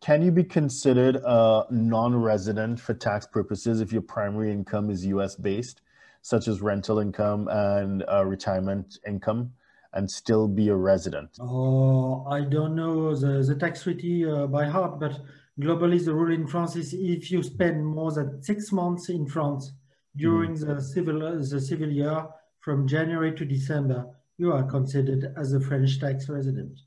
can you be considered a non-resident for tax purposes if your primary income is U.S. based, such as rental income and uh, retirement income, and still be a resident? Oh, I don't know the, the tax treaty uh, by heart, but globally the rule in France is if you spend more than six months in France during mm. the civil the civil year from January to December, you are considered as a French tax resident.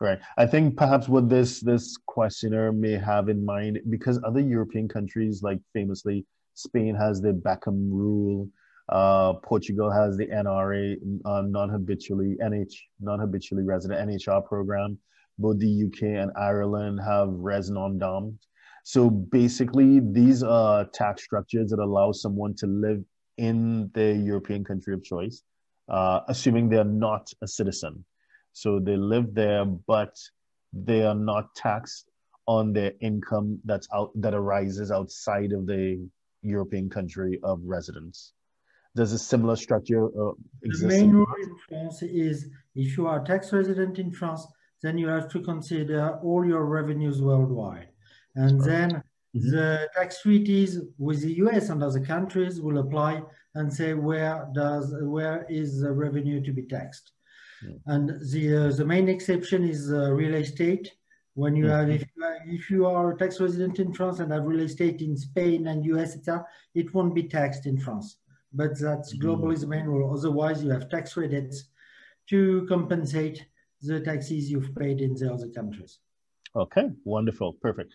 Right. I think perhaps what this this questioner may have in mind, because other European countries, like famously Spain has the Beckham rule, uh, Portugal has the NRA, uh, non-habitually NH, non-habitually resident NHR program. Both the UK and Ireland have res non-dom. So basically, these are tax structures that allow someone to live in the European country of choice, uh, assuming they're not a citizen. So they live there, but they are not taxed on their income that's out that arises outside of the European country of residence. Does a similar structure uh, exist? The main rule in France is if you are a tax resident in France, then you have to consider all your revenues worldwide. And then mm -hmm. the tax treaties with the US and other countries will apply and say where does where is the revenue to be taxed. Mm. And the, uh, the main exception is uh, real estate. When you have, if you, are, if you are a tax resident in France and have real estate in Spain and US, etc., it won't be taxed in France. But that's mm. globally the main rule. Otherwise, you have tax credits to compensate the taxes you've paid in the other countries. Okay, wonderful, perfect.